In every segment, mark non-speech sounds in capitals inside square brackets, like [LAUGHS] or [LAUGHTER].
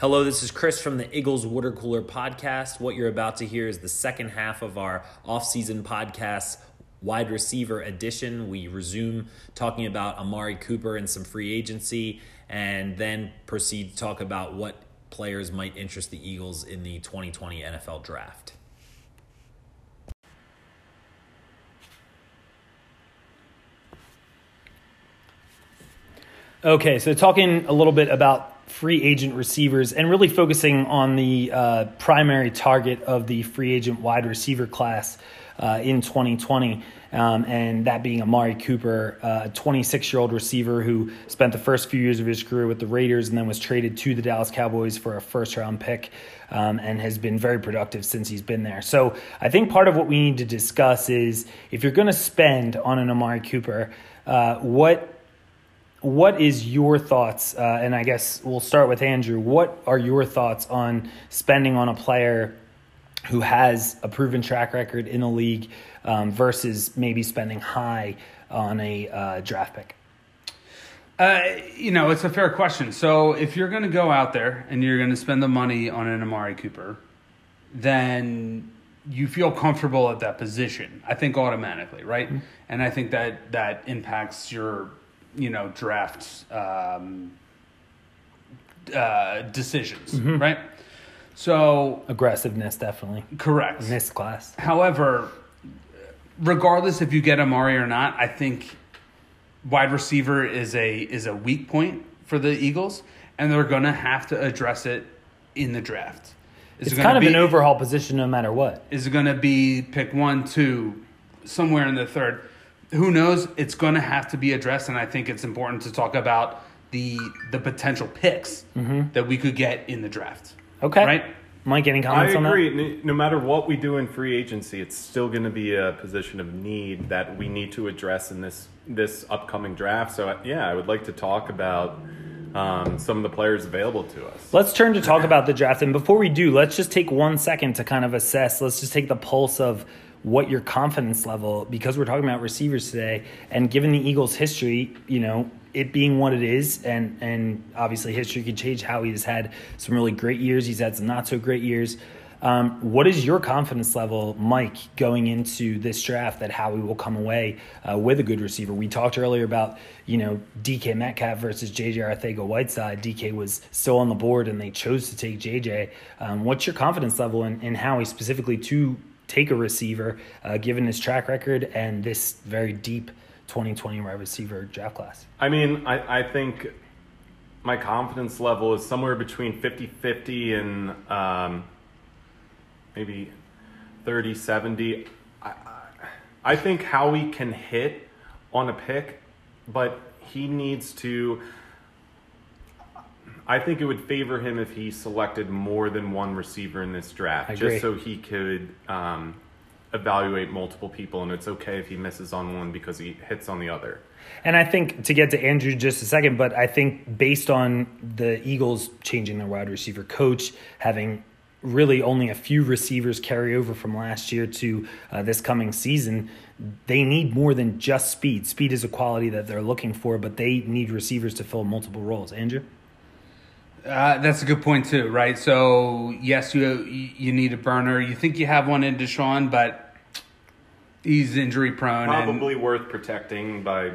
Hello, this is Chris from the Eagles Water Cooler Podcast. What you're about to hear is the second half of our off-season podcast wide receiver edition. We resume talking about Amari Cooper and some free agency, and then proceed to talk about what players might interest the Eagles in the 2020 NFL Draft. Okay, so talking a little bit about free agent receivers and really focusing on the uh, primary target of the free agent wide receiver class uh, in 2020, um, and that being Amari Cooper, uh, a 26 year old receiver who spent the first few years of his career with the Raiders and then was traded to the Dallas Cowboys for a first round pick um, and has been very productive since he's been there. So I think part of what we need to discuss is if you're going to spend on an Amari Cooper, uh, what what is your thoughts? Uh, and I guess we'll start with Andrew. What are your thoughts on spending on a player who has a proven track record in the league um, versus maybe spending high on a uh, draft pick? Uh, you know, it's a fair question. So if you're going to go out there and you're going to spend the money on an Amari Cooper, then you feel comfortable at that position. I think automatically, right? Mm-hmm. And I think that that impacts your you know draft um, uh, decisions, mm-hmm. right? So aggressiveness, definitely correct in this class. However, regardless if you get Amari or not, I think wide receiver is a is a weak point for the Eagles, and they're going to have to address it in the draft. Is it's it kind of be, an overhaul position, no matter what. Is it going to be pick one, two, somewhere in the third? Who knows? It's going to have to be addressed, and I think it's important to talk about the the potential picks mm-hmm. that we could get in the draft. Okay, right? Mike, any comments I agree. on that? No matter what we do in free agency, it's still going to be a position of need that we need to address in this this upcoming draft. So, yeah, I would like to talk about um, some of the players available to us. Let's turn to talk about the draft, and before we do, let's just take one second to kind of assess. Let's just take the pulse of what your confidence level because we're talking about receivers today and given the Eagles history, you know, it being what it is and and obviously history can change how he's had some really great years, he's had some not so great years. Um, what is your confidence level, Mike, going into this draft that Howie will come away uh, with a good receiver? We talked earlier about, you know, DK Metcalf versus JJ Arcega Whiteside. DK was still on the board and they chose to take JJ. Um, what's your confidence level in, in Howie specifically to take a receiver, uh, given his track record and this very deep 2020 wide receiver draft class? I mean, I, I think my confidence level is somewhere between 50 50 and um, maybe 30 70. I, I think Howie can hit on a pick, but he needs to I think it would favor him if he selected more than one receiver in this draft, just so he could um, evaluate multiple people, and it's okay if he misses on one because he hits on the other. And I think to get to Andrew just a second, but I think based on the Eagles changing their wide receiver coach, having really only a few receivers carry over from last year to uh, this coming season, they need more than just speed. Speed is a quality that they're looking for, but they need receivers to fill multiple roles. Andrew? Uh, that's a good point too, right? So yes, you you need a burner. You think you have one in DeSean, but he's injury prone. Probably worth protecting by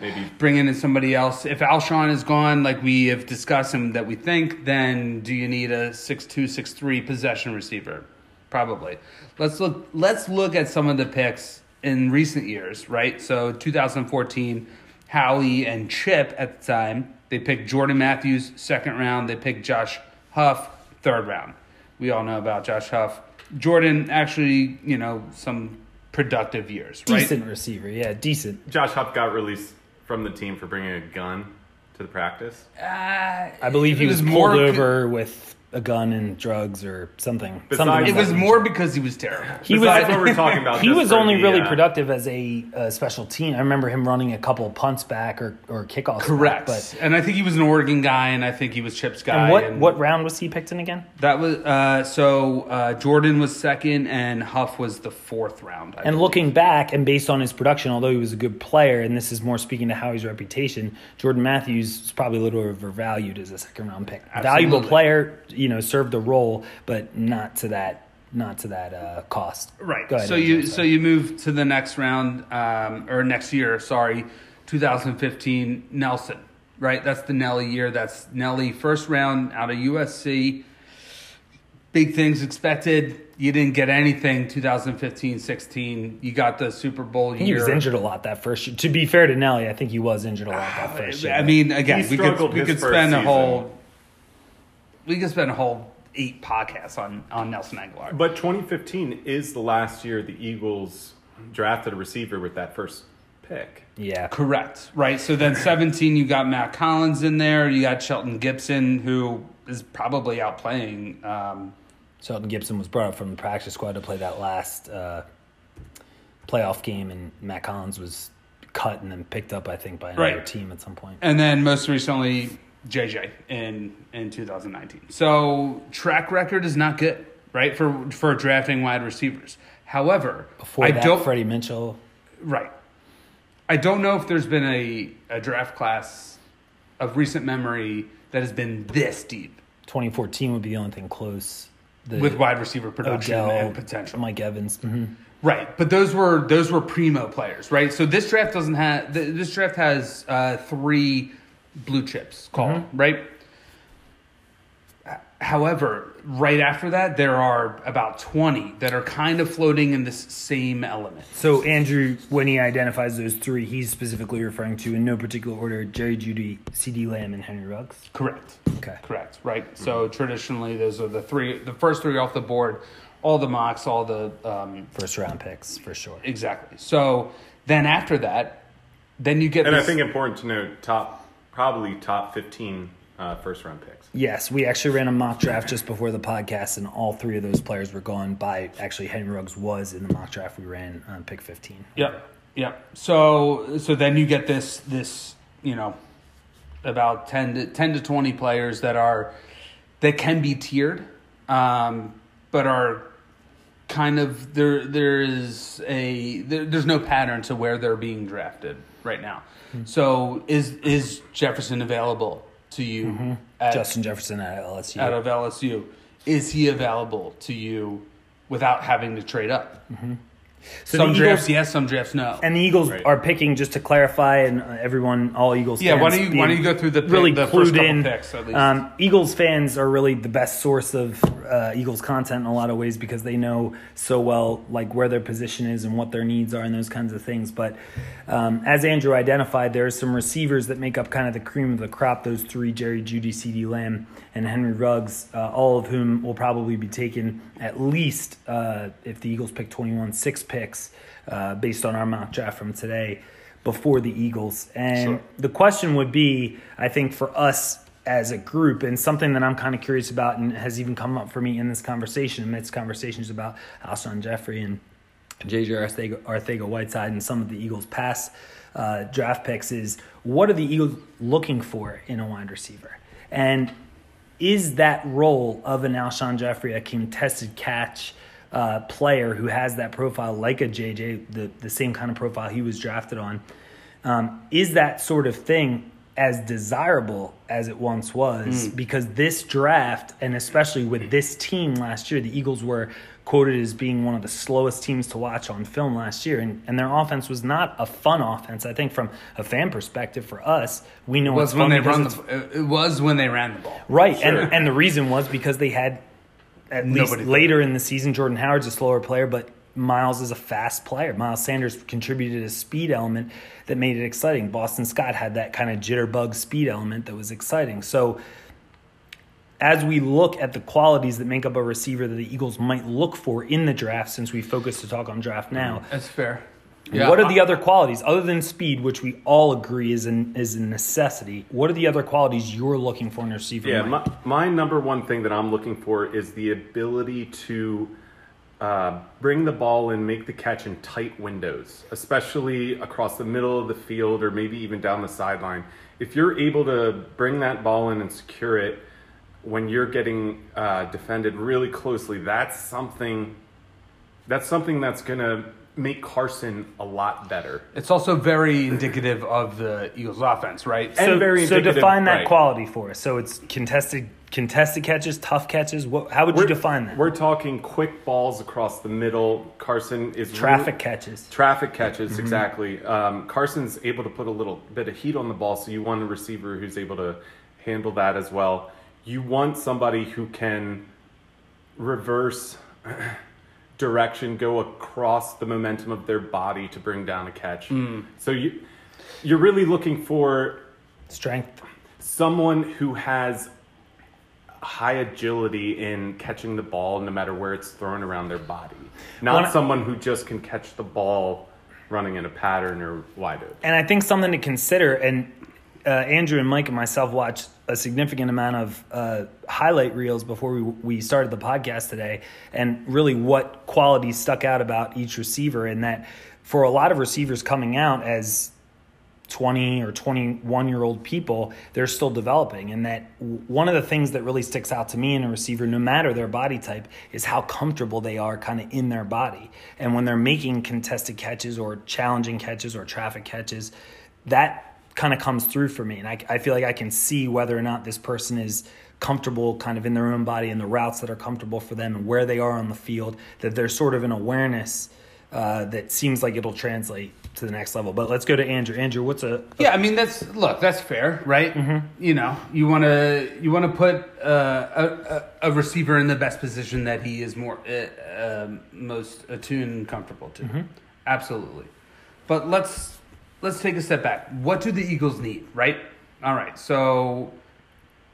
maybe bringing in somebody else. If Alshon is gone, like we have discussed and that we think, then do you need a six two six three possession receiver? Probably. Let's look. Let's look at some of the picks in recent years, right? So 2014, Howie and Chip at the time they picked Jordan Matthews second round. They picked Josh Huff third round. We all know about Josh Huff. Jordan actually, you know, some productive years, right? Decent receiver, yeah, decent. Josh Huff got released from the team for bringing a gun to the practice. Uh, I believe he was, was pulled over with a gun and drugs or something. Besides- something It was more because he was terrible. He was. Besides what we're [LAUGHS] talking about, he was only the, really uh, productive as a, uh special team. I remember him running a couple punts back or or kickoffs. back, Correct. but and I think he was an Oregon guy, and I think he was Chip's guy. and what and what round was he picked in again? That was uh, so. Uh, Jordan was second, and Huff was the fourth round. I And believe. looking back and based on his production, although he was a good player, and this is more speaking to Howie's reputation, Jordan Matthews is probably a little overvalued as a second round pick. Valuable player, you know, served a role, but not to that not to that uh, cost. Right. Go ahead, so you so you move to the next round um, or next year, sorry, 2015 Nelson. Right. That's the Nelly year. That's Nelly first round out of USC. Big things expected. You didn't get anything 2015 16. You got the Super Bowl I year. he was injured a lot that first year. To be fair to Nelly, I think he was injured a lot that first year. I mean, again, He we could we could first spend a season. whole we could spend a whole eight podcasts on on Nelson Agholor. But 2015 is the last year the Eagles drafted a receiver with that first pick. yeah. Correct. Right. So then 17, you got Mack Hollins in there. You got Shelton Gibson, who is probably outplaying. Um, Shelton Gibson was brought up from the practice squad to play that last uh, playoff game, and Mack Hollins was cut and then picked up, I think, by another Right. team at some point. and then most recently, JJ in in 2019. So track record is not good, right? For for drafting wide receivers. However, Before I that, don't Freddie Mitchell. right. I don't know if there's been a, a draft class of recent memory that has been this deep 2014 would be the only thing close. The with wide receiver production Odell, and potential. Mike Evans. hmm Right, but those were those were primo players, right? So this draft doesn't have this draft has uh, three blue chips called right. However, right after that, there are about twenty that are kind of floating in this same element. So Andrew, when he identifies those three, he's specifically referring to, in no particular order, Jerry Jeudy, CeeDee Lamb, and Henry Ruggs. Correct. Okay. Correct. Right. So traditionally, those are the three, the first three off the board, all the mocks, all the um, First round picks for sure. exactly. So then after that, then you get And I think important to note, top probably top 15 uh, first round picks. Yes, we actually ran a mock draft just before the podcast, and all three of those players were gone by. Actually, Henry Ruggs was in the mock draft we ran on pick 15. Yep. Yep. So so then you get this this you know about 10 to 10 to 20 players that are that can be tiered um, but are kind of there there is a there, there's no pattern to where they're being drafted right now. So is is Jefferson available to you mm-hmm. at, Justin Jefferson at LSU. out of LSU? Is he available to you without having to trade up? Mm-hmm. So some the drafts Eagles- yes, some drafts no. and the Eagles Right. are picking, just to clarify, and uh, everyone, all Eagles Yeah, fans. why don't you- why don't you go through the pick- really the clued first couple in. picks, at least? Um, Eagles fans are really the best source of uh, Eagles content in a lot of ways because they know so well like where their position is and what their needs are and those kinds of things. But um, as Andrew identified, there are some receivers that make up kind of the cream of the crop. Those three: Jerry Jeudy, CeeDee Lamb, and Henry Ruggs, uh, all of whom will probably be taken at least uh, if the Eagles pick twenty-one, six picks uh, based on our mock draft from today before the Eagles. And Sure. the question would be, I think, for us as a group, and something that I'm kind of curious about and has even come up for me in this conversation, amidst conversations about Alshon Jeffery and JJ Arthega, Arthega Whiteside and some of the Eagles' past uh, draft picks, is what are the Eagles looking for in a wide receiver? And is that role of an Alshon Jeffery a contested catch uh, player who has that profile like a JJ, the, the same kind of profile he was drafted on? Um, is that sort of thing as desirable as it once was? Because this draft, and especially with this team last year, the Eagles were quoted as being one of the slowest teams to watch on film last year, and, and their offense was not a fun offense. I think from a fan perspective, for us, we know It was it's when fun they run the. It was when they ran the ball. Right, Sure. and and the reason was because they had at least Nobody- later in the season, Jordan Howard's a slower player, but Miles is a fast player. Miles Sanders contributed a speed element that made it exciting. Boston Scott had that kind of jitterbug speed element that was exciting. So as we look at the qualities that make up a receiver that the Eagles might look for in the draft, since we focus to talk on draft now, That's fair. Yeah. What are the other qualities other than speed, which we all agree is an, is a necessity? What are the other qualities you're looking for in a receiver? Yeah, my, my number one thing that I'm looking for is the ability to uh, bring the ball and make the catch in tight windows, especially across the middle of the field or maybe even down the sideline. If you're able to bring that ball in and secure it when you're getting uh, defended really closely, that's something. That's something that's gonna make Carson a lot better. It's also very indicative of the Eagles' offense, right? And so, very so define that right. quality for us. So it's contested contested catches, tough catches. What? How would you define that? We're talking quick balls across the middle. Carson is Traffic really- catches. Traffic catches, Mm-hmm. exactly. Um, Carson's able to put a little bit of heat on the ball, so you want a receiver who's able to handle that as well. You want somebody who can reverse [CLEARS THROAT] direction, go across the momentum of their body to bring down a catch. Mm. So you, you're really looking for Strength. someone who has high agility in catching the ball no matter where it's thrown around their body. Not One- someone who just can catch the ball running in a pattern or wide open. And I think something to consider, and uh, Andrew and Mike and myself watched a significant amount of uh, highlight reels before we, we started the podcast today, and really what qualities stuck out about each receiver, and that for a lot of receivers coming out as 20 or 21 year old people, they're still developing. And that one of the things that really sticks out to me in a receiver, no matter their body type, is how comfortable they are kind of in their body. And when they're making contested catches or challenging catches or traffic catches, that kind of comes through for me. And I, I feel like I can see whether or not this person is comfortable kind of in their own body and the routes that are comfortable for them and where they are on the field, that there's sort of an awareness uh, that seems like it'll translate to the next level. But let's go to Andrew. Andrew, what's a Yeah, I mean that's look, that's fair, right? Mm-hmm. You know, you want to you want to put uh, a, a a receiver in the best position that he is more uh, um most attuned and comfortable to. Mm-hmm. Absolutely, but let's let's take a step back. What do the Eagles need, right? All right, so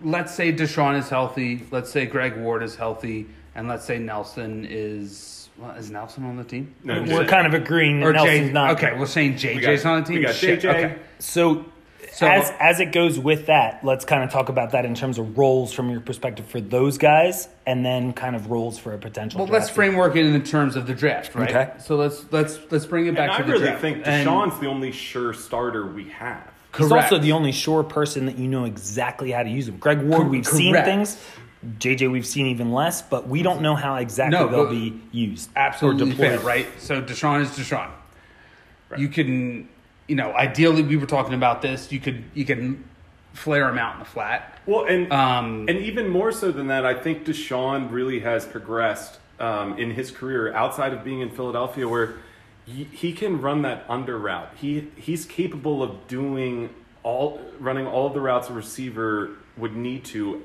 let's say DeSean is healthy. Let's say Greg Ward is healthy, and let's say Nelson is. Well, is Nelson on the team? No, we're kind of agreeing that Or Nelson's Jay, not. okay, we're saying JJ's We got- on the team. we got Shit, JJ. Okay. So, So- as as it goes with that, let's kind of talk about that in terms of roles from your perspective for those guys, and then kind of roles for a potential. Well, let's framework it in the terms of the draft, right? Okay. So let's let's let's bring it back And I to the really draft. think And- DeSean's the only sure starter we have. He's also the only sure person that you know exactly how to use him. Greg Ward, Cor- we've seen things. JJ, we've seen even less, but we don't know how exactly No, they'll be used absolutely or deployed. fair, right? So DeSean is DeSean. You can, you know, ideally we were talking about this. You could you can flare him out in the flat. Well, and Um, and even more so than that, I think DeSean really has progressed um, in his career outside of being in Philadelphia, where he, he can run that under route. He he's capable of doing all running all of the routes a receiver would need to,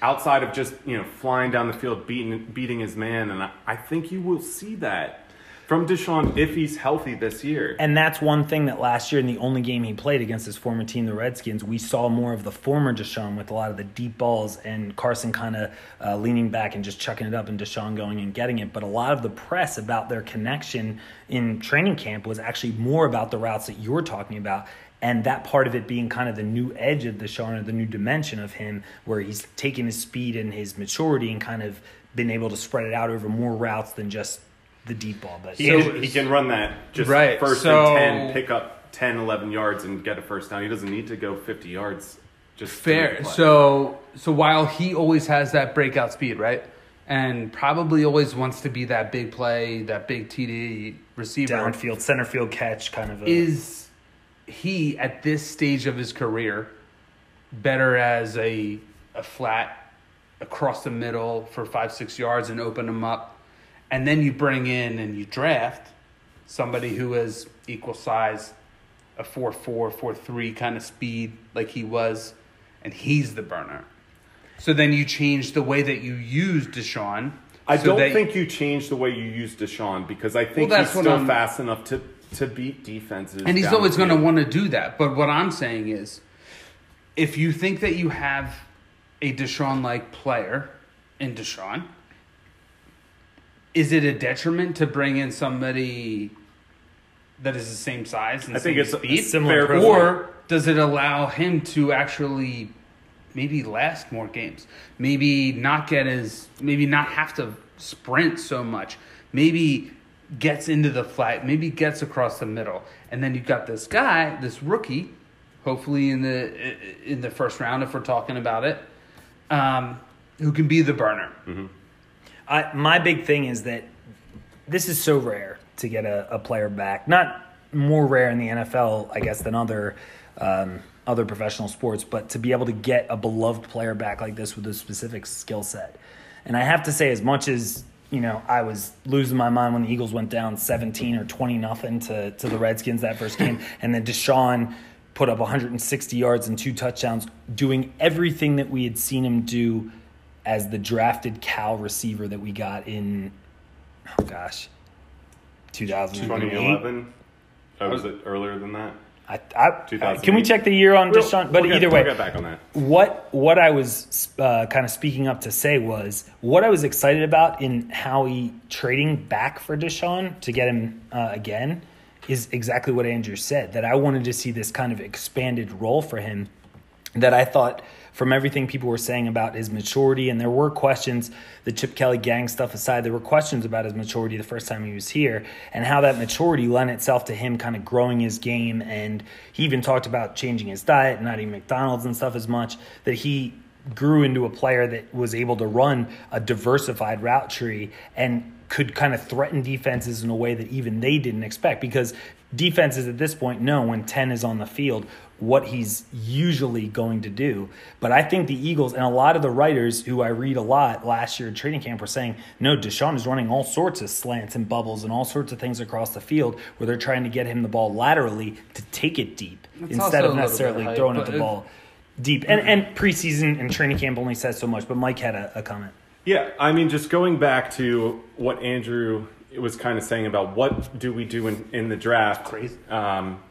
outside of just you know flying down the field beating beating his man. And I, I think you will see that from DeSean if he's healthy this year. And that's one thing that last year in the only game he played against his former team, the Redskins, we saw more of the former DeSean with a lot of the deep balls and Carson kind of uh, leaning back and just chucking it up and DeSean going and getting it. But a lot of the press about their connection in training camp was actually more about the routes that you're talking about. And that part of it being kind of the new edge of DeSean or the new dimension of him, where he's taken his speed and his maturity and kind of been able to spread it out over more routes than just the deep ball. But He, So- can, he can run that just Right, first so- and 10, pick up 10, 11 yards and get a first down. He doesn't need to go 50 yards just to make a Fair. So so while he always has that breakout speed, right? And probably always wants to be that big play, that big TD receiver. downfield, center field catch kind of a. is he at this stage of his career better as a a flat across the middle for five six yards and open him up, and then you bring in and you draft somebody who is equal size, a four four four three kind of speed like he was, and he's the burner. So then you change the way that you use DeSean. I so don't think you change the way you use DeSean because I think Well, he's still I'm- fast enough to, to beat defenses. And he's always going to want to do that. But what I'm saying is, if you think that you have a DeSean like player in DeSean, is it a detriment to bring in somebody that is the same size and I think it's a speed? similar fair profile. or does it allow him to actually maybe last more games? Maybe not get as maybe not have to sprint so much. Maybe gets into the flat, maybe gets across the middle. And then you've got this guy, this rookie, hopefully in the in the first round if we're talking about it, um, who can be the burner. I, my big thing is that this is so rare to get a, a player back. Not more rare in the NFL, I guess, than other um, other professional sports, but to be able to get a beloved player back like this with a specific skill set. And I have to say, as much as you know, I was losing my mind when the Eagles went down 17 or 20 nothing to, to the Redskins that first game. [LAUGHS] And then DeSean put up 160 yards and two touchdowns, doing everything that we had seen him do as the drafted Cal receiver that we got in, oh gosh, 2008. 2011. Oh, was it earlier than that? I, I, can we check the year on We'll- DeSean? But we'll get- either way, we'll get back on that. what what I was uh, kind of speaking up to say was what I was excited about in Howie trading back for DeSean to get him uh, again is exactly what Andrew said. That I wanted to see this kind of expanded role for him. That I thought from everything people were saying about his maturity, and there were questions, the Chip Kelly gang stuff aside, there were questions about his maturity the first time he was here, and how that maturity lent itself to him kind of growing his game. And he even talked about changing his diet, not eating McDonald's and stuff as much, that he grew into a player that was able to run a diversified route tree and could kind of threaten defenses in a way that even they didn't expect because defenses at this point know when 10 is on the field what he's usually going to do. But I think the Eagles and a lot of the writers who I read a lot last year at training camp were saying, no, DeSean is running all sorts of slants and bubbles and all sorts of things across the field where they're trying to get him the ball laterally to take it deep It's instead of necessarily hype, throwing but at the ball deep. And, and preseason and training camp only says so much, but Mike had a, a comment. Yeah, I mean, just going back to what Andrew was kind of saying about what do we do in, in the draft, Crazy. Um,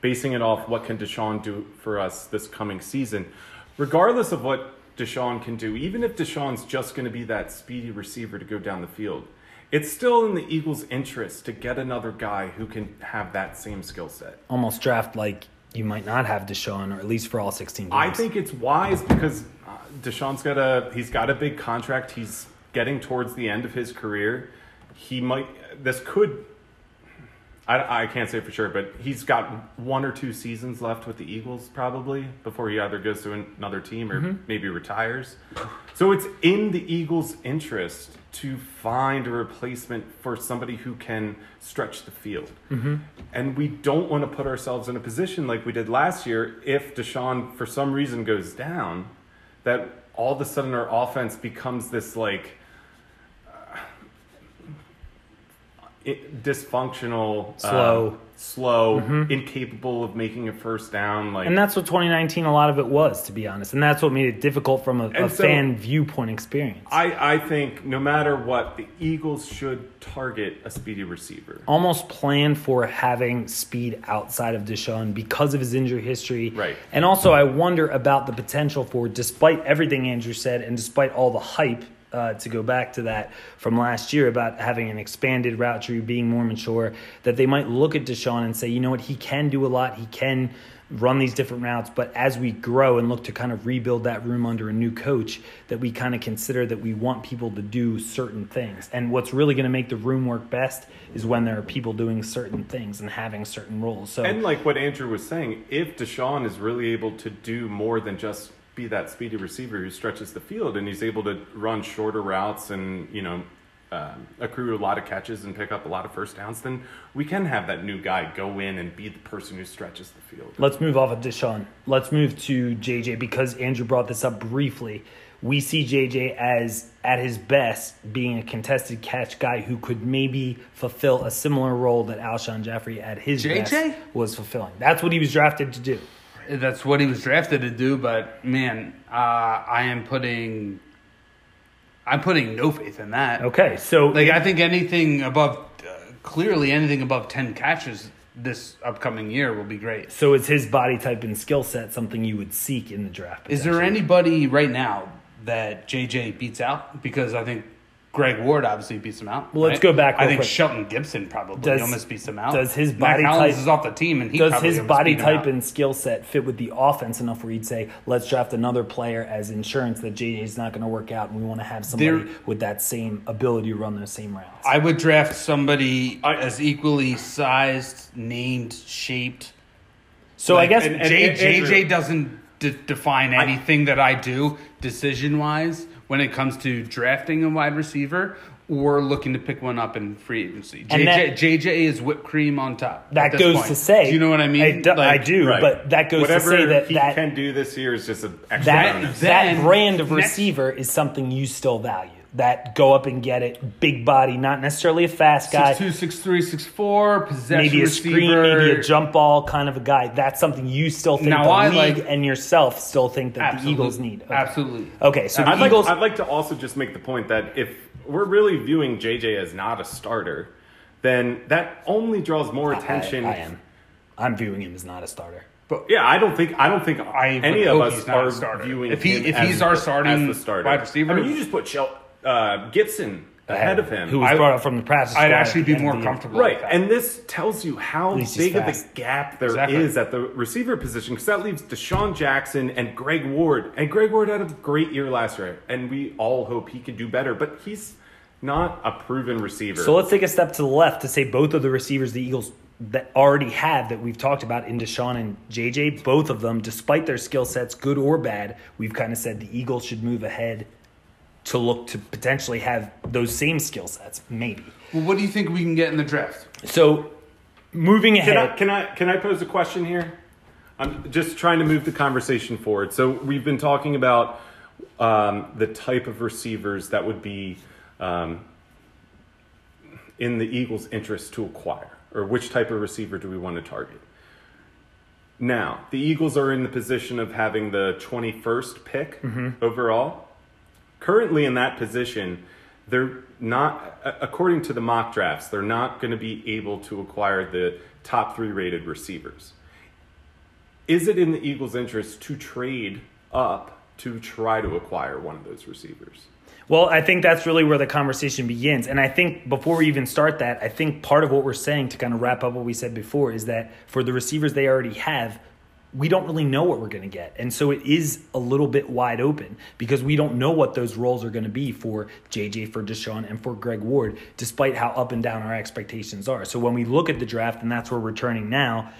basing it off what can DeSean do for us this coming season, regardless of what DeSean can do, even if DeSean's just going to be that speedy receiver to go down the field, it's still in the Eagles' interest to get another guy who can have that same skill set. Almost draft like you might not have DeSean, or at least for all 16 games. I think it's wise because uh, DeSean's got a he's got a big contract. He's getting towards the end of his career. He might this could I, I can't say for sure, but he's got one or two seasons left with the Eagles probably before he either goes to another team or mm-hmm. maybe retires. So it's in the Eagles' interest to find a replacement for somebody who can stretch the field. Mm-hmm. And we don't want to put ourselves in a position like we did last year if DeSean, for some reason, goes down, that all of a sudden our offense becomes this like uh, it, dysfunctional, Slow. um, slow, incapable of making a first down. Like And that's what 2019, a lot of it was, to be honest. And that's what made it difficult from a, a so- fan viewpoint experience. I, I think no matter what, the Eagles should target a speedy receiver. Almost plan for having speed outside of DeSean because of his injury history. Right. And also, I wonder about the potential for, despite everything Andrew said and despite all the hype, uh, to go back to that from last year about having an expanded route tree, being more mature, that they might look at DeSean and say, you know what, he can do a lot. He can run these different routes. But as we grow and look to kind of rebuild that room under a new coach, that we kind of consider that we want people to do certain things. And what's really going to make the room work best is when there are people doing certain things and having certain roles. So And like what Andrew was saying, if DeSean is really able to do more than just be that speedy receiver who stretches the field, and he's able to run shorter routes and you know um, accrue a lot of catches and pick up a lot of first downs, then we can have that new guy go in and be the person who stretches the field. Let's move off of DeSean. Let's move to JJ because Andrew brought this up briefly. We see JJ as at his best being a contested catch guy who could maybe fulfill a similar role that Alshon Jeffery at his JJ? best was fulfilling. That's what he was drafted to do. That's what he was drafted to do, but man, uh, I am putting, I'm putting no faith in that. Okay, so Like I think anything above, uh, clearly anything above ten catches this upcoming year will be great. so is his body type and skill set something you would seek in the draft? Is there anybody right now that JJ beats out? Because I think Greg Ward obviously beats him out. Well, let's go back I think quick. Shelton Gibson probably Does- almost beats him out. does his body Hollins type- is off the team, and he Does his body type and skill set fit with the offense enough where you'd say, let's draft another player as insurance that JJ's not going to work out and we want to have somebody There- with that same ability to run those same routes? I would draft somebody I- as equally sized, named, shaped. so Like, I guess and- and- JJ doesn't de- define anything that I do decision wise when it comes to drafting a wide receiver or looking to pick one up in free agency. JJ, that- JJ is whipped cream on top. that goes point. to say. Do you know what I mean? I do, I do, Right. but that goes Whatever to say that he that, can do this year is just an extra that, bonus. that Then- brand of next- receiver is something you still value. That go up and get it, big body, not necessarily a fast guy. Six two, six three, six four, possession maybe a receiver. screen, maybe a jump ball kind of a guy. That's something you still think Now, the I league like- and yourself still think that the Eagles need. Okay. Absolutely. Okay, so the I'd like, Eagles. I'd like to also just make the point that if we're really viewing JJ as not a starter, then that only draws more attention. I, I am. I'm viewing him as not a starter. But Yeah, I don't think I don't think I any of us he's not a are starter. viewing If he- him if as he's our the- starting as the starter. wide receiver- I mean, you just put Shel- uh, Gibson ahead of him. Who was I- brought up from the practice I'd actually be more of the year. comfortable. Right, with that. and this tells you how big of a gap there is Exactly. at the receiver position because that leaves DeSean Jackson and Greg Ward. And Greg Ward had a great year last year, and we all hope he can do better, but he's not a proven receiver. So let's take a step to the left to say both of the receivers the Eagles that already have that we've talked about in DeSean and JJ, both of them, despite their skill sets, good or bad, we've kind of said the Eagles should move ahead to look to potentially have those same skill sets, maybe. Well, what do you think we can get in the draft? So moving Can ahead. I, can I can I pose a question here? I'm just trying to move the conversation forward. So we've been talking about um, the type of receivers that would be um, in the Eagles' interest to acquire, or which type of receiver do we want to target? Now, the Eagles are in the position of having the 21st pick overall. Currently, in that position, they're not, according to the mock drafts, they're not going to be able to acquire the top three rated receivers. Is it in the Eagles' interest to trade up to try to acquire one of those receivers? Well, I think that's really where the conversation begins. And I think before we even start that, I think part of what we're saying to kind of wrap up what we said before is that for the receivers they already have, we don't really know what we're going to get. And so it is a little bit wide open because we don't know what those roles are going to be for JJ, for DeSean, and for Greg Ward, despite how up and down our expectations are. So when we look at the draft, and that's where we're turning now,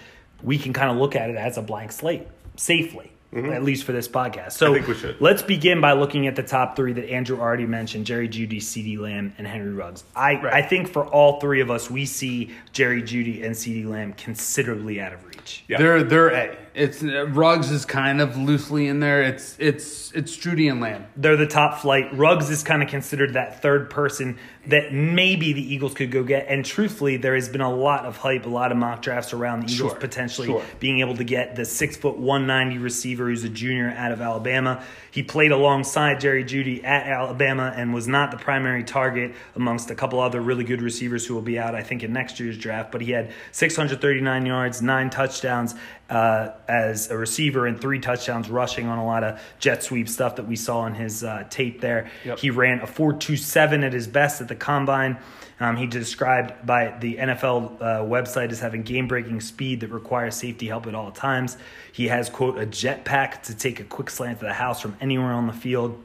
we can kind of look at it as a blank slate safely. At least for this podcast. So Mm-hmm. think we should. let's begin by looking at the top three that Andrew already mentioned: Jerry Jeudy, CeeDee Lamb, and Henry Ruggs. I, Right. I think for all three of us, we see Jerry Jeudy and CeeDee Lamb considerably out of reach. Yeah. They're they're A. It's uh, Ruggs is kind of loosely in there. It's it's it's Jeudy and Lamb. They're the top flight. Ruggs is kind of considered that third person that maybe the Eagles could go get. And truthfully, there has been a lot of hype, a lot of mock drafts around the Eagles Sure, potentially sure. being able to get the six foot one ninety receiver who's a junior out of Alabama. He played alongside Jerry Jeudy at Alabama and was not the primary target amongst a couple other really good receivers who will be out, I think, in next year's draft. But he had 639 yards, nine touchdowns uh, as a receiver, and three touchdowns rushing on a lot of jet sweep stuff that we saw in his uh, tape there. Yep. He ran a 4.27 at his best at the combine. Um, he described by the NFL uh, website as having game breaking speed that requires safety help at all times. He has, quote, a jetpack to take a quick slant to the house from anywhere on the field.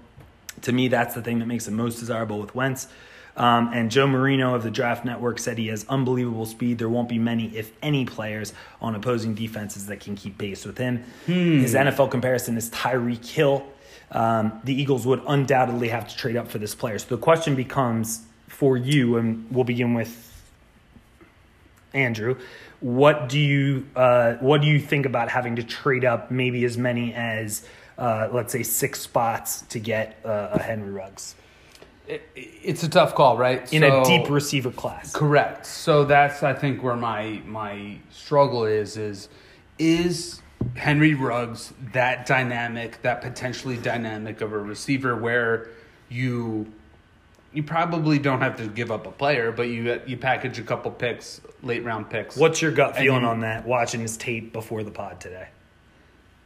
To me, that's the thing that makes him most desirable with Wentz. Um, and Joe Marino of the Draft Network said he has unbelievable speed. There won't be many, if any, players on opposing defenses that can keep pace with him. His NFL comparison is Tyreek Hill. Um, the Eagles would undoubtedly have to trade up for this player. So the question becomes for you, and we'll begin with Andrew. What do you uh, what do you think about having to trade up maybe as many as uh, let's say six spots to get uh, a Henry Ruggs It, it's a tough call, right? in So- a deep receiver class? Correct. So that's I think where my my struggle is is is Henry Ruggs that dynamic, that potentially dynamic of a receiver where you you probably don't have to give up a player, but you you package a couple picks, late round picks. What's your gut feeling you- on that? Watching his tape before the pod today.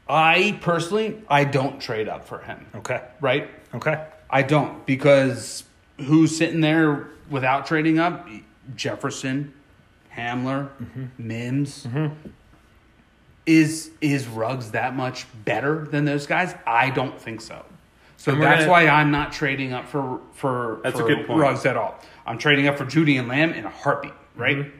I personally I don't trade up for him. Okay. Right? Okay. I don't because who's sitting there without trading up? Jefferson, Hamler, Mm-hmm. Mims. Is is Ruggs that much better than those guys? I don't think so. So that's gonna- why I'm not trading up for for, That's a good point. Ruggs at all. I'm trading up for Jeudy and Lamb in a heartbeat, right? Mm-hmm.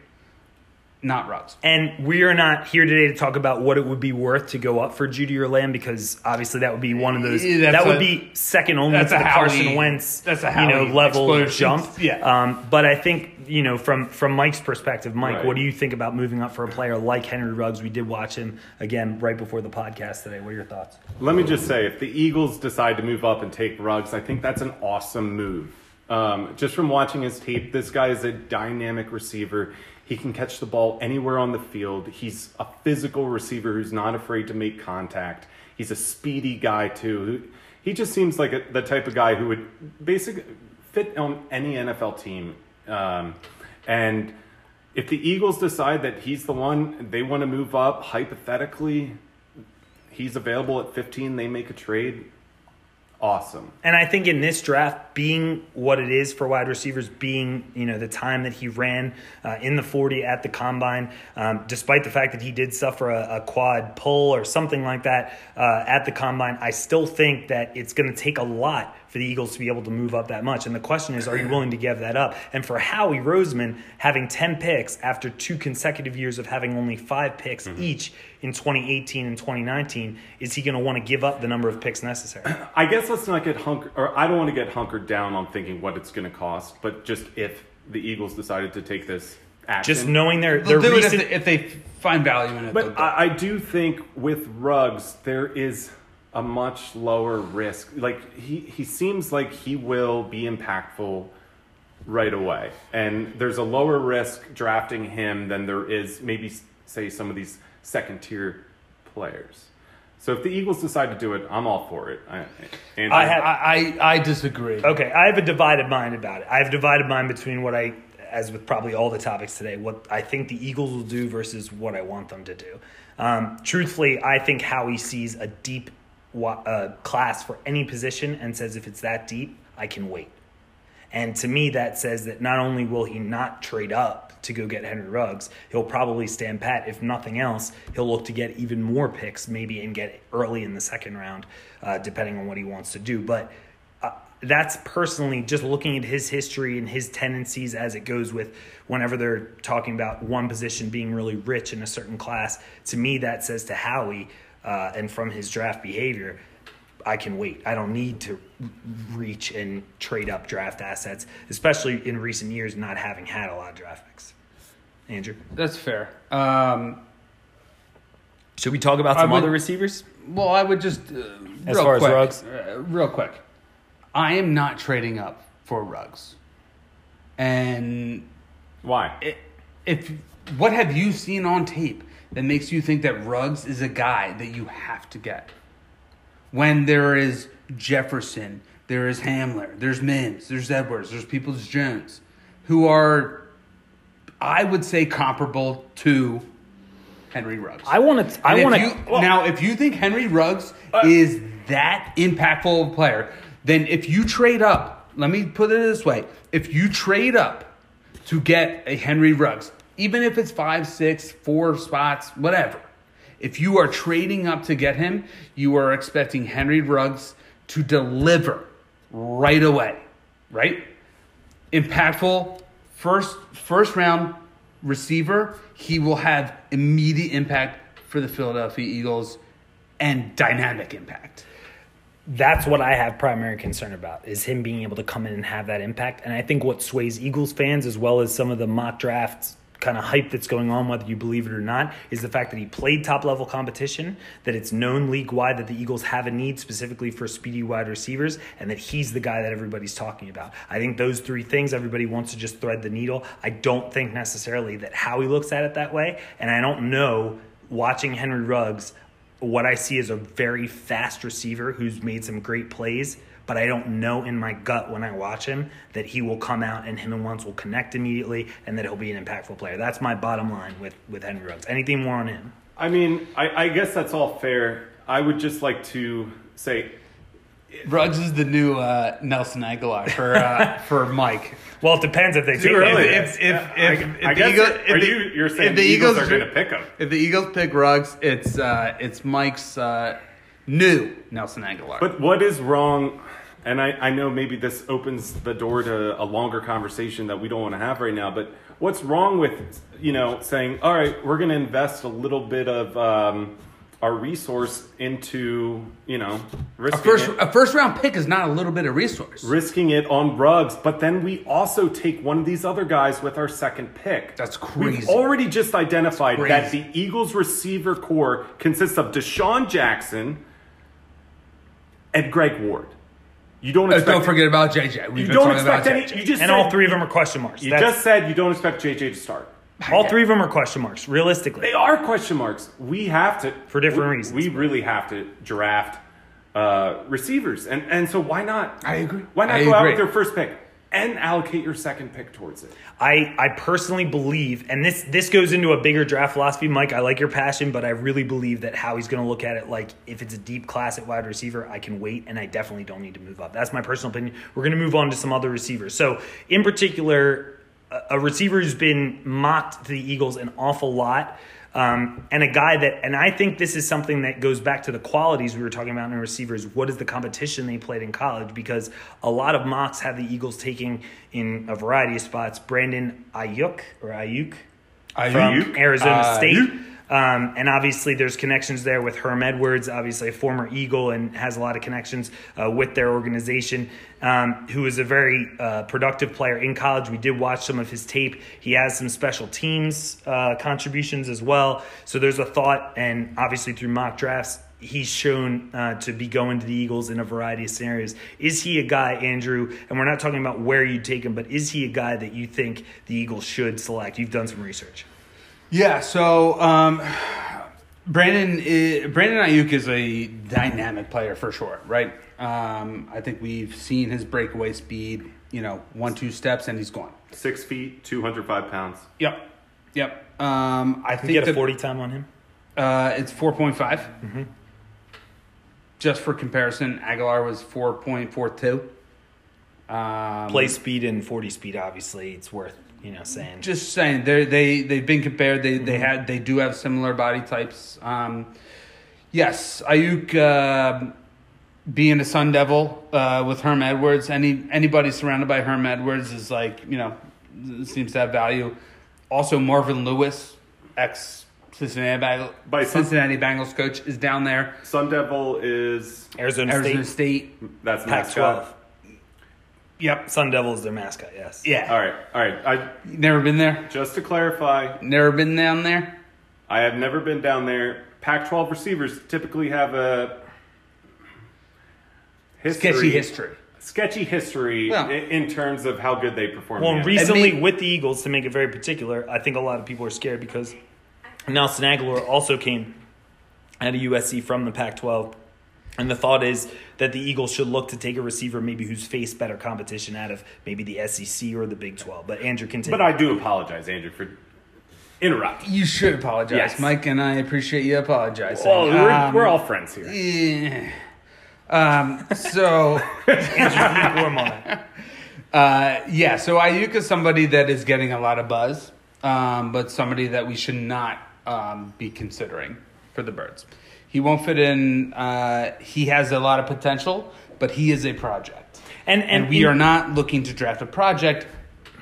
Not Ruggs. And we are not here today to talk about what it would be worth to go up for Jeudy or Lamb because obviously that would be one of those. That's that would a- be second only to that's the a Carson Howie- Wentz, that's a you know, level explosion. jump. [LAUGHS] Yeah. Um, but I think you know from from Mike's perspective, Mike, Right. what do you think about moving up for a player like Henry Ruggs? We did watch him again right before the podcast today. What are your thoughts? Let me just say, if the Eagles decide to move up and take Ruggs, I think that's an awesome move. Um, just from watching his tape, this guy is a dynamic receiver. He can catch the ball anywhere on the field. He's a physical receiver who's not afraid to make contact. He's a speedy guy too. He just seems like a, the type of guy who would basically fit on any NFL team. Um, and if the Eagles decide that he's the one they want to move up, hypothetically, he's available at 15, they make a trade. Awesome. And I think in this draft, being what it is for wide receivers, being you know the time that he ran uh, in the forty at the combine, um, despite the fact that he did suffer a, a quad pull or something like that uh, at the combine, I still think that it's going to take a lot for the Eagles to be able to move up that much. And the question is, are you willing to give that up? And for Howie Roseman having ten picks after two consecutive years of having only five picks mm-hmm. each in 2018 and 2019, is he going to want to give up the number of picks necessary? [CLEARS THROAT] I guess let's not get hunkered, or I don't want to get hunkered down on thinking what it's going to cost, but just if the Eagles decided to take this action. Just knowing their their They'll it if they, if they find value in it. But. I, I do think with Ruggs, there is a much lower risk. Like he, he seems like he will be impactful right away, and there's a lower risk drafting him than there is maybe say some of these second tier players. So if the Eagles decide to do it, I'm all for it. I, and I have- I, I I disagree. Okay, I have a divided mind about it. I have a divided mind between what I, as with probably all the topics today, what I think the Eagles will do versus what I want them to do. Um, truthfully, I think Howie sees a deep wa- uh, class for any position and says if it's that deep, I can wait. And to me, that says that not only will he not trade up to go get Henry Ruggs, he'll probably stand pat. If nothing else, he'll look to get even more picks, maybe, and get early in the second round, uh, depending on what he wants to do. But uh, that's personally just looking at his history and his tendencies as it goes with whenever they're talking about one position being really rich in a certain class. To me, that says to Howie, uh, and from his draft behavior, I can wait. I don't need to reach and trade up draft assets, especially in recent years, not having had a lot of draft picks. Andrew, That's fair. Um, should we talk about some would- other receivers? well, I would just uh, As real far as quick, Ruggs? uh, real quick. I am not trading up for Ruggs, and why? i- if what have you seen on tape that makes you think that Ruggs is a guy that you have to get? When there is Jefferson, there is Hamler, there's Mims, there's Edwards, there's Peoples Jones, who are, I would say, comparable to Henry Ruggs. I want to. I want to. now, if you think Henry Ruggs uh, is that impactful of a player, then if you trade up, let me put it this way: if you trade up to get a Henry Ruggs, even if it's five, six, four spots, whatever, if you are trading up to get him, you are expecting Henry Ruggs to deliver right away, right? Impactful first first round receiver, he will have immediate impact for the Philadelphia Eagles and dynamic impact. that's what I have primary concern about is him being able to come in and have that impact. And I think what sways Eagles fans, as well as some of the mock drafts kind of hype that's going on, whether you believe it or not, is the fact that he played top level competition, that it's known league wide that the Eagles have a need specifically for speedy wide receivers, and that he's the guy that everybody's talking about. I think those three things, everybody wants to just thread the needle. I don't think necessarily that Howie looks at it that way. And I don't know, watching Henry Ruggs, what I see is a very fast receiver who's made some great plays, but I don't know in my gut when I watch him that he will come out and him and Wentz will connect immediately and that he'll be an impactful player. That's my bottom line with, with Henry Ruggs. Anything more on him? I mean, I, I guess that's all fair. I would just like to say Ruggs is the new uh, Nelson Agholor for uh, [LAUGHS] for Mike. Well, it depends if they take early. him. If if if, I- if I the guess Eagle- it- if the- you- you're saying if the Eagles are gonna pick him? If the Eagles pick Ruggs, it's uh, it's Mike's uh, new Nelson Agholor. But what is wrong? And I, I know maybe this opens the door to a longer conversation that we don't want to have right now. But what's wrong with you know saying, all right, we're going to invest a little bit of um, our resource into you know a first it, a first round pick is not a little bit of resource. risking it on Ruggs, but then we also take one of these other guys with our second pick. That's crazy. We've already just identified that the Eagles receiver core consists of DeSean Jackson and Greg Ward. You don't Uh, expect don't forget about JJ. We've you been don't talking about expect any. JJ. You just and said, all three of them are question marks. You That's- just said you don't expect JJ to start. all three of them are question marks, realistically. They are question marks. We have to For different we- reasons. We really have to draft uh, receivers, and and so why not? I agree. Why not I go out with your first pick and allocate your second pick towards it? I, I personally believe, and this this goes into a bigger draft philosophy, Mike. I like your passion, but I really believe that Howie's going to look at it like if it's a deep class at wide receiver, I can wait, and I definitely don't need to move up. That's my personal opinion. We're going to move on to some other receivers. So, in particular, a, a receiver who's been mocked to the Eagles an awful lot. Um, and a guy that, and I think this is something that goes back to the qualities we were talking about in receivers. What is the competition they played in college? Because a lot of mocks have the Eagles taking in a variety of spots. Brandon Aiyuk or Aiyuk from Arizona Aiyuk. State. Um, and obviously, there's connections there with Herm Edwards, obviously a former Eagle, and has a lot of connections uh, with their organization. Um, who is a very uh, productive player in college. We did watch some of his tape. He has some special teams uh, contributions as well. So there's a thought, and obviously through mock drafts, he's shown uh, to be going to the Eagles in a variety of scenarios. Is he a guy, Andrew? And we're not talking about where you take him, but is he a guy that you think the Eagles should select? You've done some research. Yeah, so um, Brandon i Brandon Aiyuk is a dynamic player for sure, right? Um, I think we've seen his breakaway speed. You know, one two steps and he's gone. Six feet, two hundred five pounds. Yep, yep. Um, I You think get a that, 40 time on him? Uh, it's four Just for comparison, Agholor was four point four two. Um, Play speed and 40 speed, obviously, it's worth, you know, saying. Just saying, they they they've been compared. They they had they do have similar body types. Um, yes, Aiyuk uh, being a Sun Devil uh, with Herm Edwards. Any anybody surrounded by Herm Edwards is like you know seems to have value. Also, Marvin Lewis, ex Cincinnati Bengals, By Sun- Cincinnati Bengals coach, is down there. Sun Devil is Arizona, Arizona State, State. that's Pac mascot. 12. Yep. Sun Devil is their mascot, yes. Yeah, All right, all right. I never been there. just to clarify, Never been down there. I have never been down there. Pac-12 receivers typically have a history, Sketchy history. sketchy history Well- i- in terms of how good they perform. Well, in the recently And they- with the Eagles, to make it very particular, I think a lot of people are scared because Nelson Agholor also came out of USC from the Pac 12. And the thought is that the Eagles should look to take a receiver maybe who's faced better competition out of maybe the SEC or the Big 12. But Andrew can take But I do apologize, Andrew, for interrupting. You should apologize, Yes. Mike, and I appreciate you apologizing. Well, we're, Um, we're all friends here. Yeah. Um, so, Andrew's lukewarm on uh, yeah, so Aiyuk is somebody that is getting a lot of buzz, um, but somebody that we should not um, be considering for the Birds. He won't fit in. Uh, he has a lot of potential, but he is a project. And, And, and, we in- are not looking to draft a project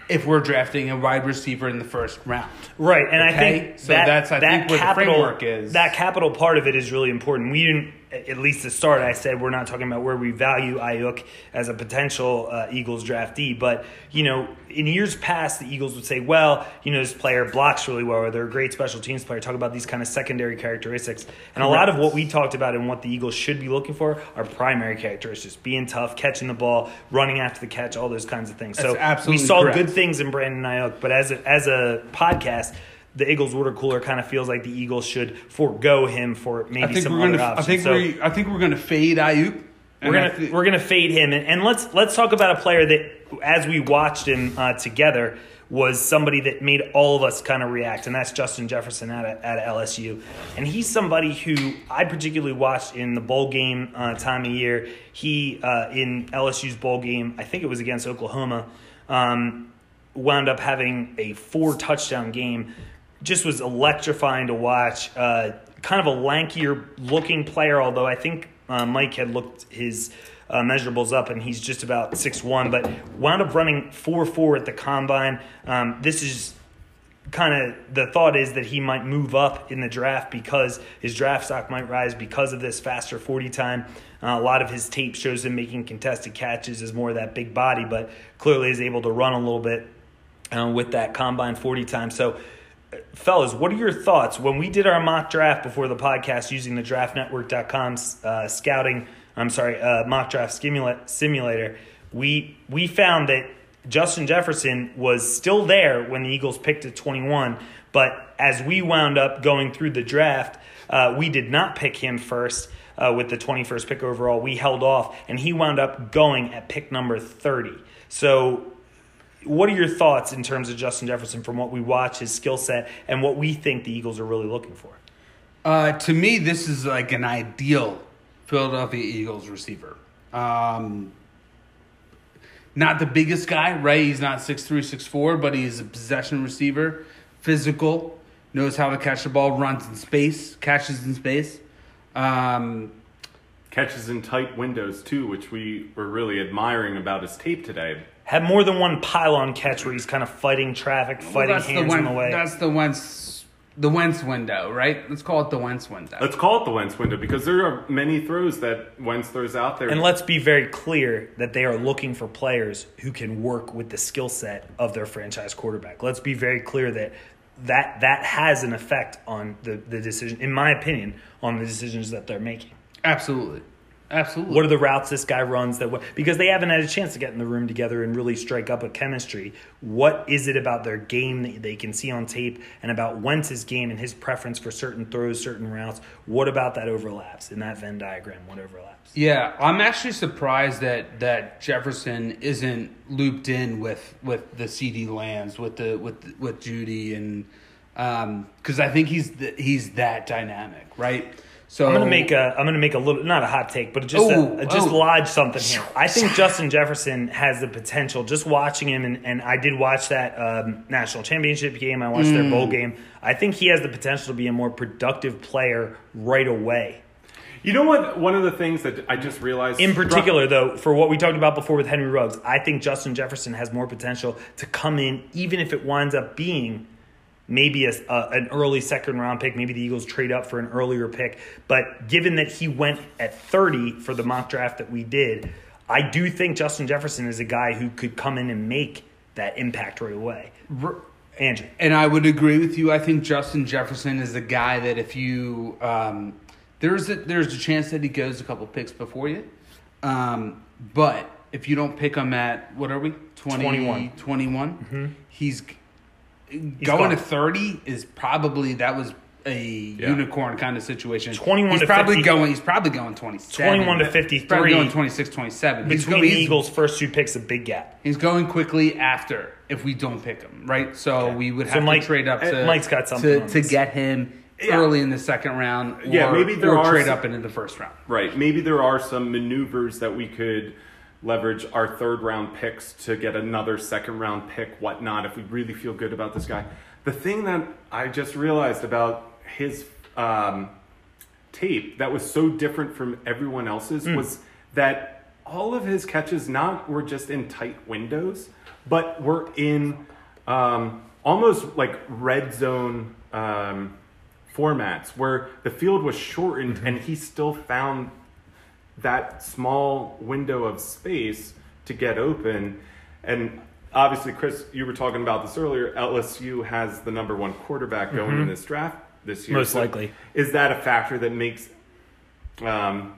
if we're drafting a wide receiver in the first round. Right, and I think So that, that's, I that think, where the capital, framework is. That capital part of it is really important. We didn't, at least to start, I said we're not talking about where we value Aiyuk as a potential uh, Eagles draftee, but you know, in years past, the Eagles would say, well, you know, this player blocks really well, or they're a great special teams player. Talk about these kind of secondary characteristics, and a lot of what we talked about and what the Eagles should be looking for are primary characteristics: being tough, catching the ball, running after the catch, all those kinds of things. so That's absolutely we saw correct. good things in Brandon Aiyuk, but as a, as a podcast, the Eagles water cooler kind of feels like the Eagles should forego him for maybe some other gonna. I think so we. I think we're gonna fade Aiyuk. we're gonna thi- we're gonna fade him, and, and let's let's talk about a player that as we watched him uh, together, was somebody that made all of us kind of react, and that's Justin Jefferson at at LSU. And he's somebody who I particularly watched in the bowl game uh, time of year. He uh, in LSU's bowl game, I think it was against Oklahoma, um, wound up having a four touchdown game. Just was electrifying to watch. Uh, kind of a lankier looking player, although I think uh, Mike had looked his uh, measurables up, and he's just about six one. But wound up running four four at the combine. Um, this is kind of the thought is that he might move up in the draft because his draft stock might rise because of this faster 40 time. Uh, a lot of his tape shows him making contested catches as more of that big body, but clearly is able to run a little bit uh, with that combine 40 time. So, fellas, what are your thoughts? When we did our mock draft before the podcast using the draftnetwork.com uh, scouting I'm sorry, uh, mock draft simula- simulator, we we found that Justin Jefferson was still there when the Eagles picked at 21, but as we wound up going through the draft, uh, we did not pick him first. Uh, with the 21st pick overall, we held off, and he wound up going at pick number 30. So, what are your thoughts in terms of Justin Jefferson from what we watch, his skill set, and what we think the Eagles are really looking for? Uh, to me, this is like an ideal Philadelphia Eagles receiver. Um, not the biggest guy, right? He's not 6'3, 6'4, but he's a possession receiver, physical, knows how to catch the ball, runs in space, catches in space. Um, Catches in tight windows too, which we were really admiring about his tape today. Had more than one pylon catch where he's kind of fighting traffic, fighting that's hands the in the way. That's the Wentz, the Wentz window, right? Let's call it the Wentz window. Let's call it the Wentz window because there are many throws that Wentz throws out there. And let's be very clear that they are looking for players who can work with the skill set of their franchise quarterback. Let's be very clear that that that has an effect on the, the decision, in my opinion, on the decisions that they're making. Absolutely. Absolutely. What are the routes this guy runs that because they haven't had a chance to get in the room together and really strike up a chemistry? What is it about their game that they can see on tape and about Wentz's game and his preference for certain throws, certain routes? What about that overlaps in that Venn diagram? What overlaps? Yeah, I'm actually surprised that that Jefferson isn't looped in with with the CeeDee Lambs with the with with Jeudy and um, because I think he's the, he's that dynamic, right? So I'm gonna make a I'm gonna make a little not a hot take, but just Ooh, a, just oh. lodge something here. I think Justin Jefferson has the potential. Just watching him, and, and I did watch that um, national championship game. I watched their Mm. bowl game. I think he has the potential to be a more productive player right away. you know what? One of the things that I just realized In particular, though, for what we talked about before with Henry Ruggs, I think Justin Jefferson has more potential to come in, even if it winds up being maybe a, a, an early second round pick. Maybe the Eagles trade up for an earlier pick. But given that he went at 30 for the mock draft that we did, I do think Justin Jefferson is a guy who could come in and make that impact right away. Andrew. And I would agree with you. I think Justin Jefferson is the guy that if you um, there's a, there's a chance that he goes a couple picks before you, um, but if you don't pick him at what are we 20, 21. 21, he's, going gone. to thirty is probably that was a unicorn kind of situation. 21 he's to probably 50. going. He's probably going twenty seven. 21 to He's probably 53. going 26, 27. He's Between go- the he's- Eagles' first two picks, a big gap. He's going quickly after if we don't pick him, right? So Okay. we would So have Mike- to trade up uh, to Mike's got something to, to get him Yeah. early in the second round. Or, Yeah, maybe there or are trade some- up into the first round. Right. Maybe there are some maneuvers that we could leverage our third round picks to get another second round pick, whatnot, if we really feel good about this guy. The thing that I just realized about his um, tape that was so different from everyone else's was that all of his catches not were just in tight windows, but were in um, almost like red zone um, formats where the field was shortened and he still found that small window of space to get open. And obviously, Chris, you were talking about this earlier. LSU has the number one quarterback going in this draft this year. Most likely. Is that a factor that makes um,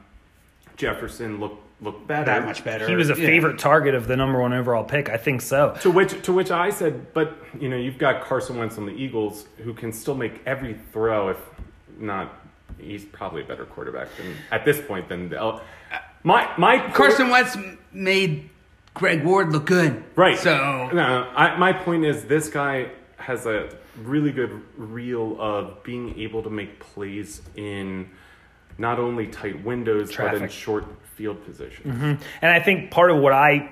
Jefferson look look better? That much better. He was a Yeah. favorite target of the number one overall pick. I think so. To which to which I said, but you know, you've got Carson Wentz on the Eagles who can still make every throw if not he's probably a better quarterback than at this point than the L- my my Carson Wentz made Greg Ward look good. Right. So no, I, my point is this guy has a really good reel of being able to make plays in not only tight windows but in short field positions. Mm-hmm. And I think part of what I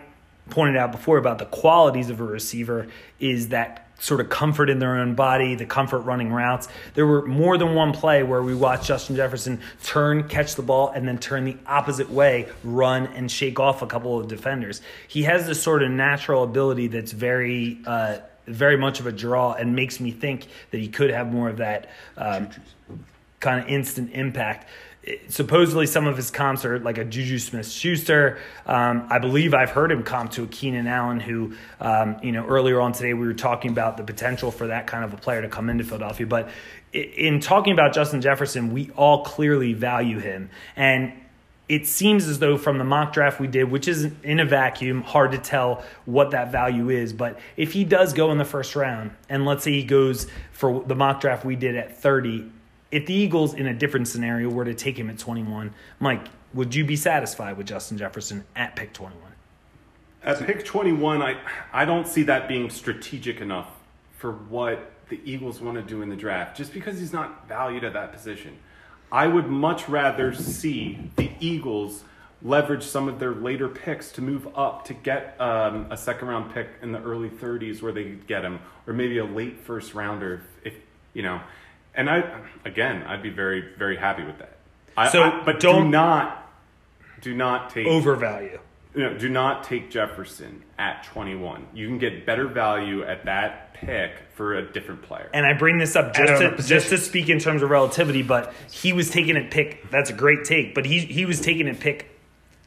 pointed out before about the qualities of a receiver is that sort of comfort in their own body, the comfort running routes. There were more than one play where we watched Justin Jefferson turn, catch the ball, and then turn the opposite way, run, and shake off a couple of defenders. He has this sort of natural ability that's very. Uh, very much of a draw and makes me think that he could have more of that um, kind of instant impact. Supposedly, some of his comps are like a Juju Smith Schuster. Um, I believe I've heard him comp to a Keenan Allen, who, um, you know, earlier on today we were talking about the potential for that kind of a player to come into Philadelphia. But in talking about Justin Jefferson, we all clearly value him. And it seems as though from the mock draft we did, which is in a vacuum, hard to tell what that value is. But if he does go in the first round, and let's say he goes for the mock draft we did at 30, if the Eagles in a different scenario were to take him at 21, Mike, would you be satisfied with Justin Jefferson at pick 21? At pick 21, I, I don't see that being strategic enough for what the Eagles want to do in the draft, just because he's not valued at that position. I would much rather see the Eagles leverage some of their later picks to move up to get um, a second round pick in the early 30s where they could get him, or maybe a late first rounder if, you know. And I, again, I'd be very, very happy with that. I, So I- but don't- do not, do not take Overvalue. you know, do not take Jefferson at 21. You can get better value at that pick for a different player. And I bring this up just to, just to speak in terms of relativity, but he was taken at pick. That's a great take, but he he was taken at pick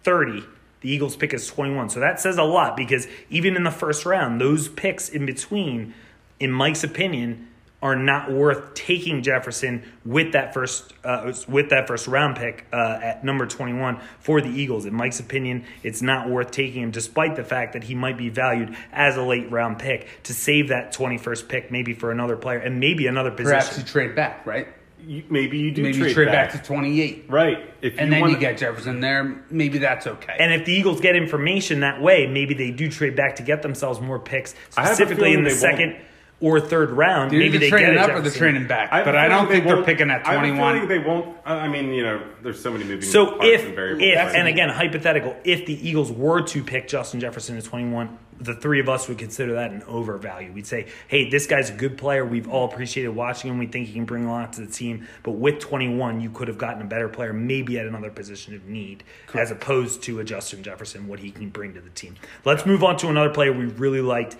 thirty. The Eagles pick is twenty one, so that says a lot because even in the first round, those picks in between, in Mike's opinion, are not worth taking Jefferson with that first uh, with that first round pick uh, at number twenty one for the Eagles. In Mike's opinion, it's not worth taking him, despite the fact that he might be valued as a late round pick to save that twenty first pick maybe for another player and maybe another position. perhaps you trade back, right? You, maybe you do Maybe trade, you trade back. back. to 28. right. If And you then wanna, you get Jefferson there. Maybe that's okay. And if the Eagles get information that way, maybe they do trade back to get themselves more picks, I have a specifically in feeling the they second or third round. They're maybe either they trading get a up or they're Jefferson. trading back. I have but I don't think they they're picking at I have a 21. feeling they won't. I I mean, you know, there's so many moving So parts if, and if and it. again hypothetical, if the Eagles were to pick Justin Jefferson at 21, the three of us would consider that an overvalue. We'd say, hey, this guy's a good player. We've all appreciated watching him. We think he can bring a lot to the team. But with 21, you could have gotten a better player, maybe at another position of need, as opposed to a Justin Jefferson, what he can bring to the team. Let's move on to another player we really liked.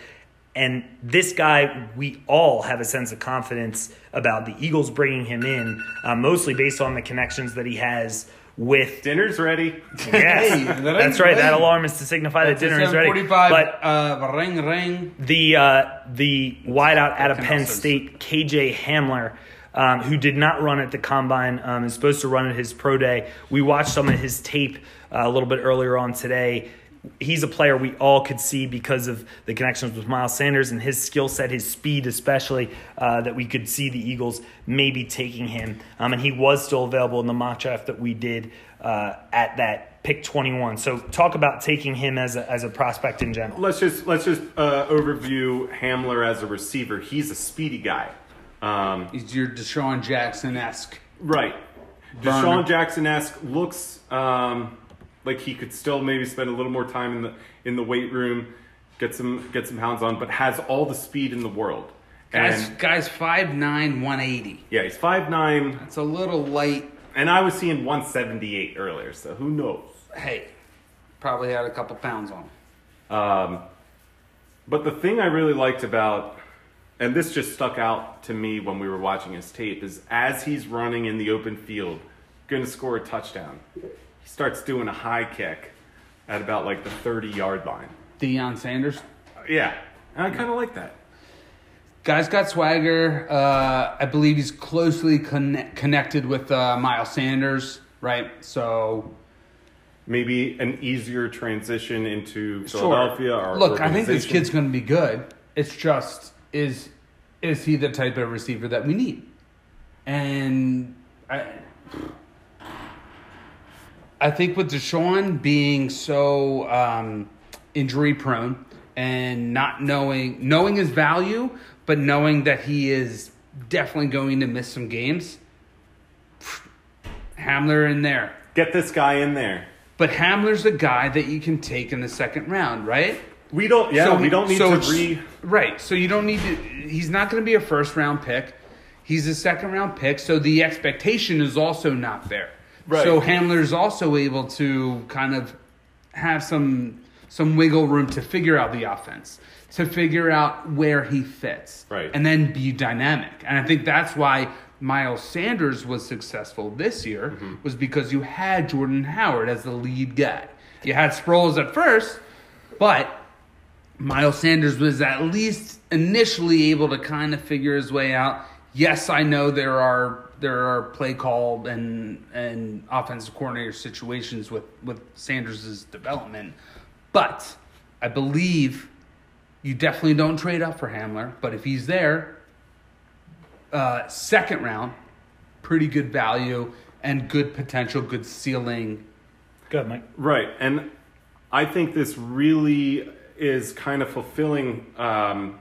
And this guy, we all have a sense of confidence about the Eagles bringing him in, uh, mostly based on the connections that he has with dinner's ready. [LAUGHS] Yes, Hey, that that's ain't right. That alarm is to signify that dinner is ready. 45, But uh, ring, ring. the uh, the wideout out of Penn State, KJ Hamler, um, who did not run at the combine, um, is supposed to run at his pro day. We watched some of his tape uh, a little bit earlier on today. He's a player we all could see because of the connections with Miles Sanders and his skill set, his speed, especially uh, that we could see the Eagles maybe taking him. Um, and he was still available in the mock draft that we did uh, at that pick 21. So talk about taking him as a, as a prospect in general. Let's just let's just uh, overview Hamler as a receiver. He's a speedy guy. Um, He's your DeSean Jackson esque. Right. Burner. DeSean Jackson esque looks um, like he could still maybe spend a little more time in the in the weight room, get some get some pounds on, but has all the speed in the world. Guys, And guys, 5'9", 180. yeah, he's five nine, That's a little light. and I was seeing one seventy eight earlier, so who knows? Hey, probably had a couple pounds on him. Um, but the thing I really liked about, and this just stuck out to me when we were watching his tape, is as he's running in the open field, to score a touchdown, he starts doing a high kick at about like the 30 yard line. Deion Sanders. Yeah, and I kind of like that. Guy's got swagger. Uh, I believe he's closely conne- connected with uh, Miles Sanders, right? So, Maybe an easier transition into sure. Philadelphia or Look, I think this kid's going to be good. It's just is is he the type of receiver that we need? And I I think with DeSean being so um, injury prone and not knowing knowing his value, but knowing that he is definitely going to miss some games. Hamler in there. Get this guy in there. But Hamler's the guy that you can take in the second round, right? We don't. Yeah, So- we don't need so to re. Right. So you don't need to. He's not going to be a first round pick. He's a second round pick. So the expectation is also not there. Right. So Hamler's also able to kind of have some some wiggle room to figure out the offense, to figure out where he fits, Right. and then be dynamic. And I think that's why Miles Sanders was successful this year Mm-hmm. was because you had Jordan Howard as the lead guy. You had Sproles at first, but Miles Sanders was at least initially able to kind of figure his way out. Yes, I know there are there are play call and and offensive coordinator situations with with Sanders' development, but I believe you definitely don't trade up for Hamler. But if he's there, uh, second round, pretty good value and good potential, good ceiling. Good, Mike. Right, and I think this really is kind of fulfilling um,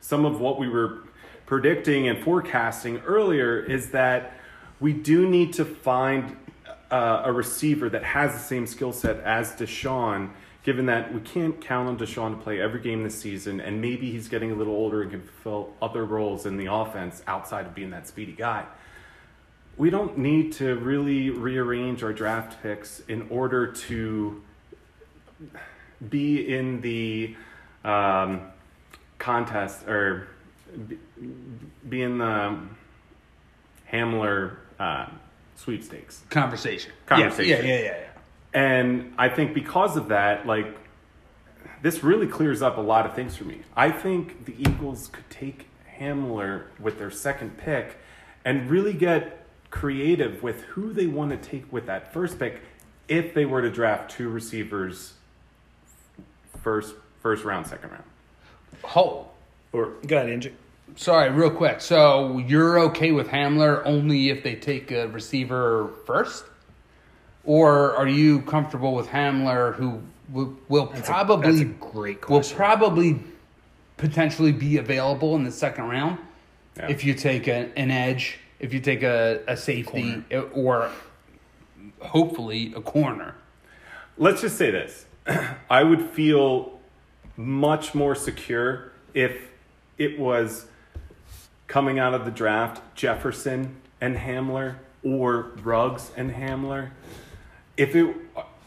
some of what we were predicting and forecasting earlier. Is that we do need to find uh, a receiver that has the same skill set as DeSean. Given that we can't count on DeSean to play every game this season, and maybe he's getting a little older and can fill other roles in the offense outside of being that speedy guy we don't need to really rearrange our draft picks in order to be in the um, contest or be, in the Hamler uh, sweepstakes. Conversation. Conversation. Yeah, yeah, yeah, yeah. And I think because of that, like, this really clears up a lot of things for me. I think the Eagles could take Hamler with their second pick and really get creative with who they want to take with that first pick if they were to draft two receivers first first round, second round. Hold. Or Go ahead, Andrew. Sorry, real quick. So you're okay with Hamler only if they take a receiver first, or are you comfortable with Hamler, who will, will a- probably that's a great will probably potentially be available in the second round Yeah. if you take a, an edge, if you take a, a safety, or hopefully a corner. let's just say this [CLEARS THROAT] I would feel much more secure if it was coming out of the draft Jefferson and Hamler or Ruggs and Hamler. If it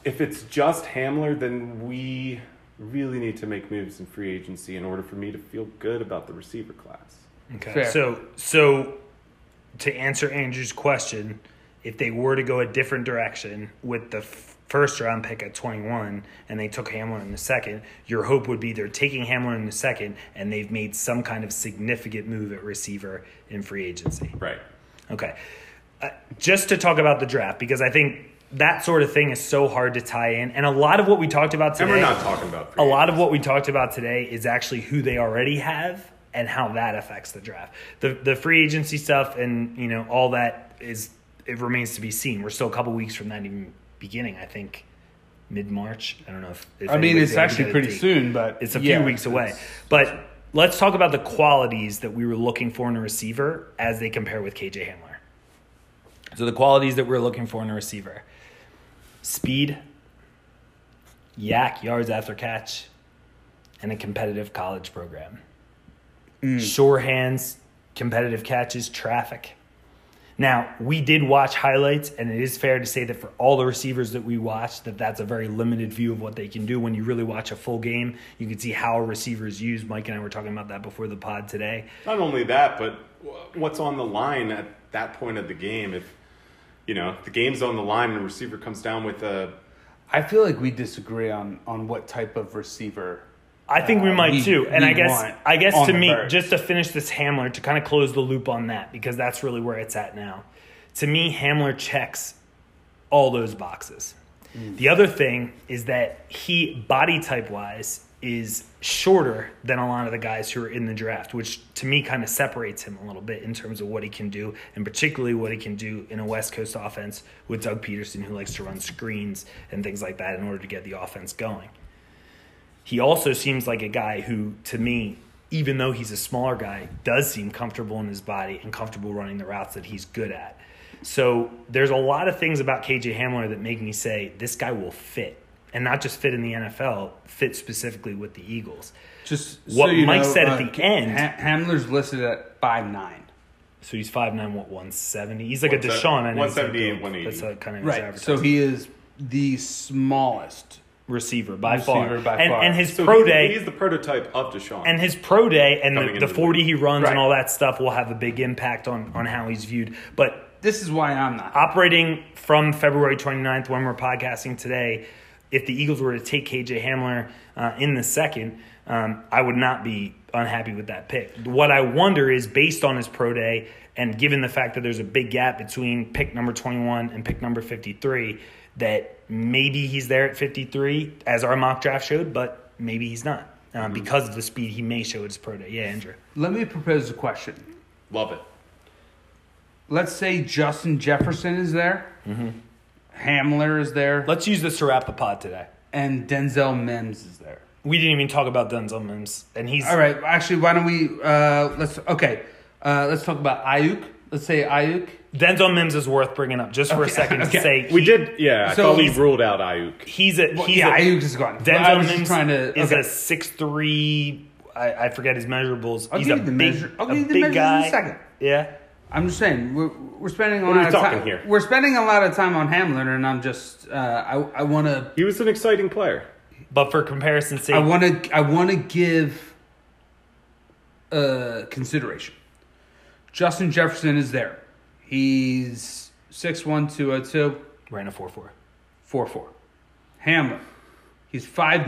if it's just Hamler, then we really need to make moves in free agency in order for me to feel good about the receiver class. Okay. Fair. So so to answer Andrew's question, if they were to go a different direction with the f- first round pick at 21 and they took Hamlin in the second, your hope would be they're taking Hamlin in the second and they've made some kind of significant move at receiver in free agency. Right. Okay. Uh, just to talk about the draft because I think that sort of thing is so hard to tie in and a lot of what we talked about today. And we're not talking about free a lot of what we talked about today is actually who they already have and how that affects the draft. The the free agency stuff and you know all that is it remains to be seen. We're still a couple weeks from that even beginning. I think mid March. I don't know if. if I mean, it's actually pretty date. soon, but It's a yeah, few weeks away. But let's talk about the qualities that we were looking for in a receiver as they compare with KJ Hamler. So the qualities that we're looking for in a receiver: speed, YAC yards after catch, and a competitive college program. Mm. Sure hands, competitive catches, traffic. Now, we did watch highlights, and it is fair to say that for all the receivers that we watched, that that's a very limited view of what they can do. When you really watch a full game, you can see how a receiver is used. Mike and I were talking about that before the pod today. Not only that, but what's on the line at that point of the game? If you know the game's on the line and a receiver comes down with a I feel like we disagree on on what type of receiver. I think we Uh, might too. And I guess I guess to me, just to finish this Hamler, to kind of close the loop on that, because that's really where it's at now. To me, Hamler checks all those boxes. Mm. The other thing is that he body type wise is shorter than a lot of the guys who are in the draft, which to me kind of separates him a little bit in terms of what he can do, and particularly what he can do in a West Coast offense with Doug Pederson, who likes to run screens and things like that in order to get the offense going. He also seems like a guy who, to me, even though he's a smaller guy, does seem comfortable in his body and comfortable running the routes that he's good at. So there's a lot of things about KJ Hamler that make me say this guy will fit, and not just fit in the NFL, fit specifically with the Eagles. Just What so you Mike know, said at uh, the K- end- Hamler's listed at five nine. So he's five nine, what one seventy? He's like a One DeSean. I know he's like 178, a- 180. That's like kind of his Right. average So he is the smallest. Receiver by Receiver far, by and, far. and his So pro he- day He's the prototype of DeSean. and his pro day and the, the into the 40 he runs Right. and all that stuff will have a big impact on, on how he's viewed. But This is why I'm not. operating from February 29th when we're podcasting today, if the Eagles were to take KJ Hamler uh, in the second, um, I would not be unhappy with that pick. What I wonder is based on his pro day and given the fact that there's a big gap between pick number 21 and pick number 53, that maybe he's there at 53 as our mock draft showed, but maybe he's not. Um, because of the speed he may show at his pro day. Yeah, Andrew. Let me propose a question. Love it. Let's say Justin Jefferson is there, Mm-hmm. Hamler is there, Let's use this to wrap the pod today. and Denzel Mims is there. We didn't even talk about Denzel Mims, and he's All right. Actually, why don't we? Uh, let's okay. Uh, let's talk about Aiyuk. Let's say Aiyuk. Denzel Mims is worth bringing up just for a Okay, second okay. to say We he- did, yeah. I So thought we he's- ruled out Aiyuk. He's a Well, he's yeah, a, Aiyuk is gone. Denzel Mims trying to. is okay. a six three. I, I forget his measurables. I'll he's give a you the big, measure- I'll a give you the big measures in a second. Yeah, I'm just saying we're we're spending a What lot are of time here? We're spending a lot of time on Hamlin, and I'm just uh, I I want to He was an exciting player. but for comparison's sake, I want to I want to give uh, consideration. Justin Jefferson is there. He's 6'1", 202, ran a four four. 4'4". Hamlin, he's 5'9",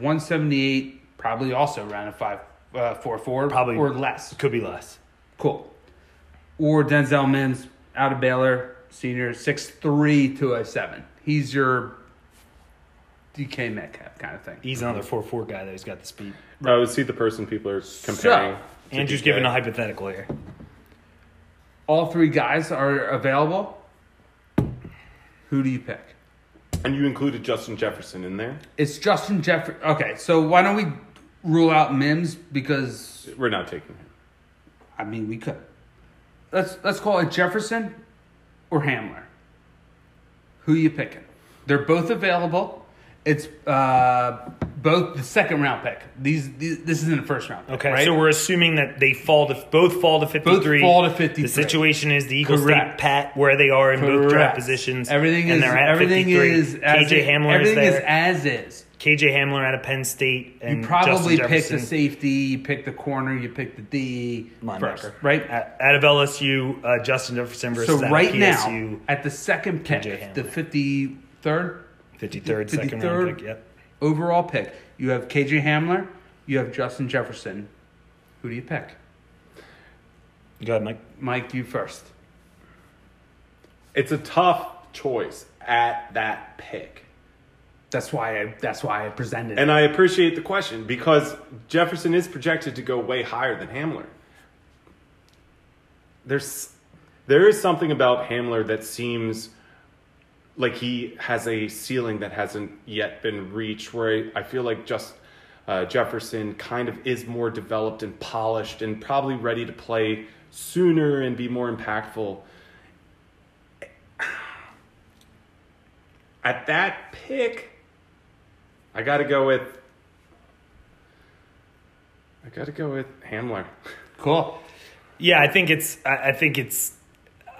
178, probably also around a 5 uh, 4'4", Probably. or less. Could be less. Cool. Or Denzel Mims out of Baylor, senior, 6'3", 207. He's your DK Metcalf kind of thing. He's another four four guy that has got the speed. I would see the person people are comparing. to Andrew's DK. giving a hypothetical here. All three guys are available. Who do you pick? And you included Justin Jefferson in there? It's Justin Jefferson. Okay, so why don't we rule out Mims because We're not taking him. I mean we could. Let's let's call it Jefferson or Hamler. Who you picking? They're both available. It's uh, both the second round pick. These, these this isn't a first round. Pick, Okay, right? so we're assuming that they fall to both fall to fifty three. Both fall to 53. The situation is the Eagles Correct. pat where they are in both draft positions. Everything and is they're at everything 53. is KJ Hamler is everything there. is as is. KJ Hamler out of Penn State. And You probably picked the safety, you picked the corner, you picked the D linebacker. first, right? At- Out of LSU, uh, Justin Jefferson versus So right now, at the second pick, the fifty third 53rd, second round pick. Yep. Overall pick, you have KJ Hamler, you have Justin Jefferson. Who do you pick? Go ahead, Mike. Mike, you first. It's a tough choice at that pick. That's why I. That's why I presented. It. And I appreciate the question because Jefferson is projected to go way higher than Hamler. There's there is something about Hamler that seems like he has a ceiling that hasn't yet been reached where I, feel like just uh, Jefferson kind of is more developed and polished and probably ready to play sooner and be more impactful. [SIGHS] At that pick, I got to go with. I got to go with Hamler. [LAUGHS] cool. Yeah, I think it's. I think it's.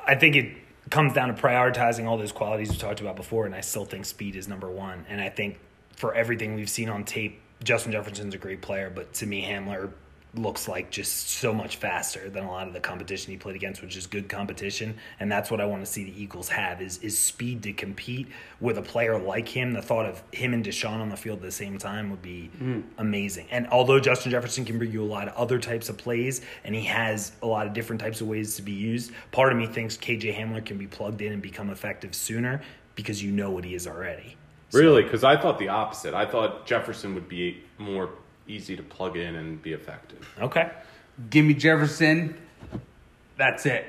I think it comes down to prioritizing all those qualities we talked about before, and I still think speed is number one. And I think for everything we've seen on tape, Justin Jefferson's a great player, but to me, Hamler looks like just so much faster than a lot of the competition he played against, which is good competition. And that's what I want to see the Eagles have is is speed to compete with a player like him. The thought of him and DeSean on the field at the same time would be mm. amazing. And although Justin Jefferson can bring you a lot of other types of plays and he has a lot of different types of ways to be used, part of me thinks KJ Hamler can be plugged in and become effective sooner because you know what he is already. Really? Because I thought the opposite. I thought Jefferson would be more easy to plug in and be effective. Okay. Give me Jefferson. That's it.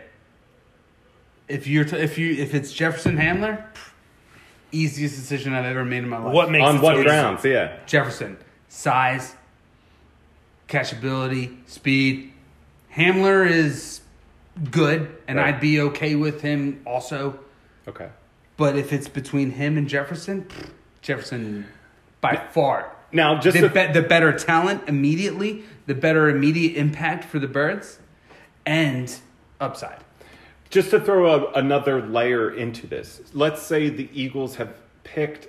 If you're t- if you if it's Jefferson Hamler, easiest decision I've ever made in my life. What makes On it what so easy? grounds? Yeah. Jefferson, size, catchability, speed. Hamler is good, and Right. I'd be okay with him also. Okay. But if it's between him and Jefferson, Jefferson by far. Now, just the, be- the better talent immediately, the better immediate impact for the birds, and upside. Just to throw a, another layer into this, let's say the Eagles have picked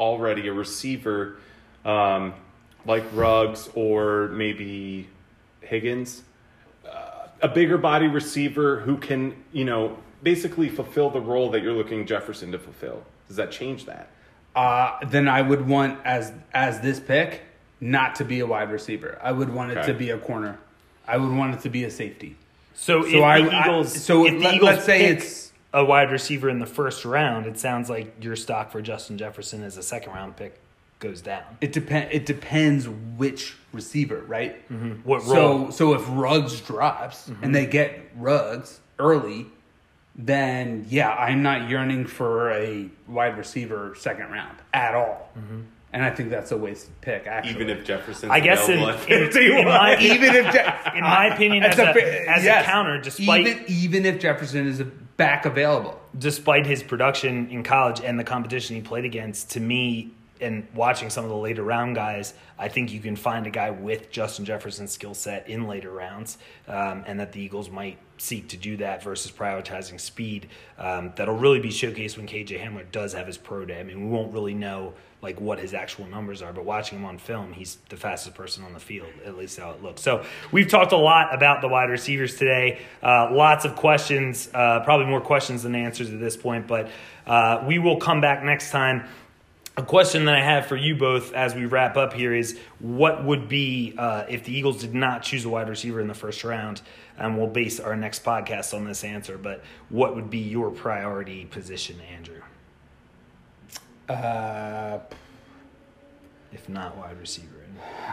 already a receiver um, like Ruggs or maybe Higgins, uh, a bigger body receiver who can, you know, basically fulfill the role that you're looking Jefferson to fulfill. Does that change that? Uh, then I would want as as this pick not to be a wide receiver. I would want it Okay. to be a corner. I would want it to be a safety. So, So if I- the I- Eagles, so if the let- Eagles let's say pick it's- a wide receiver in the first round, it sounds like your stock for Justin Jefferson as a second round pick goes down. It depend. It depends which receiver, right? What role? so so if Ruggs drops and they get Ruggs early, then yeah, I'm not yearning for a wide receiver second round at all. Mm-hmm. And I think that's a wasted pick. Actually, Even if Jefferson, I guess in, in, [LAUGHS] in my, even if Je- [LAUGHS] in my opinion, as, That's a, fa- as yes. a counter, despite even even if Jefferson is back available, despite his production in college and the competition he played against, to me, and watching some of the later round guys, I think you can find a guy with Justin Jefferson's skill set in later rounds, um, and that the Eagles might seek to do that versus prioritizing speed. Um, that'll really be showcased when KJ Hamler does have his pro day. I mean, we won't really know like what his actual numbers are, but watching him on film, he's the fastest person on the field, at least how it looks. So we've talked a lot about the wide receivers today. Uh, lots of questions, uh, probably more questions than answers at this point, but uh, we will come back next time. A question that I have for you both as we wrap up here is what would be uh, if the Eagles did not choose a wide receiver in the first round? And we'll base our next podcast on this answer, but what would be your priority position, Andrew, uh, if not wide receiver?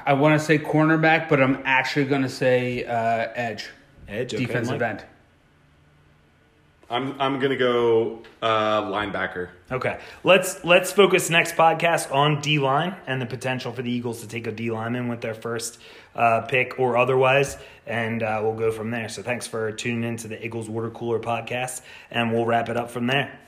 I want to say cornerback, but I'm actually going to say uh, edge, Edge, okay, defensive Mike? end. I'm I'm gonna go uh, linebacker. Okay, let's let's focus next podcast on D line and the potential for the Eagles to take a D lineman with their first uh, pick or otherwise, and uh, we'll go from there. So thanks for tuning in to the Eagles Water Cooler podcast, and we'll wrap it up from there.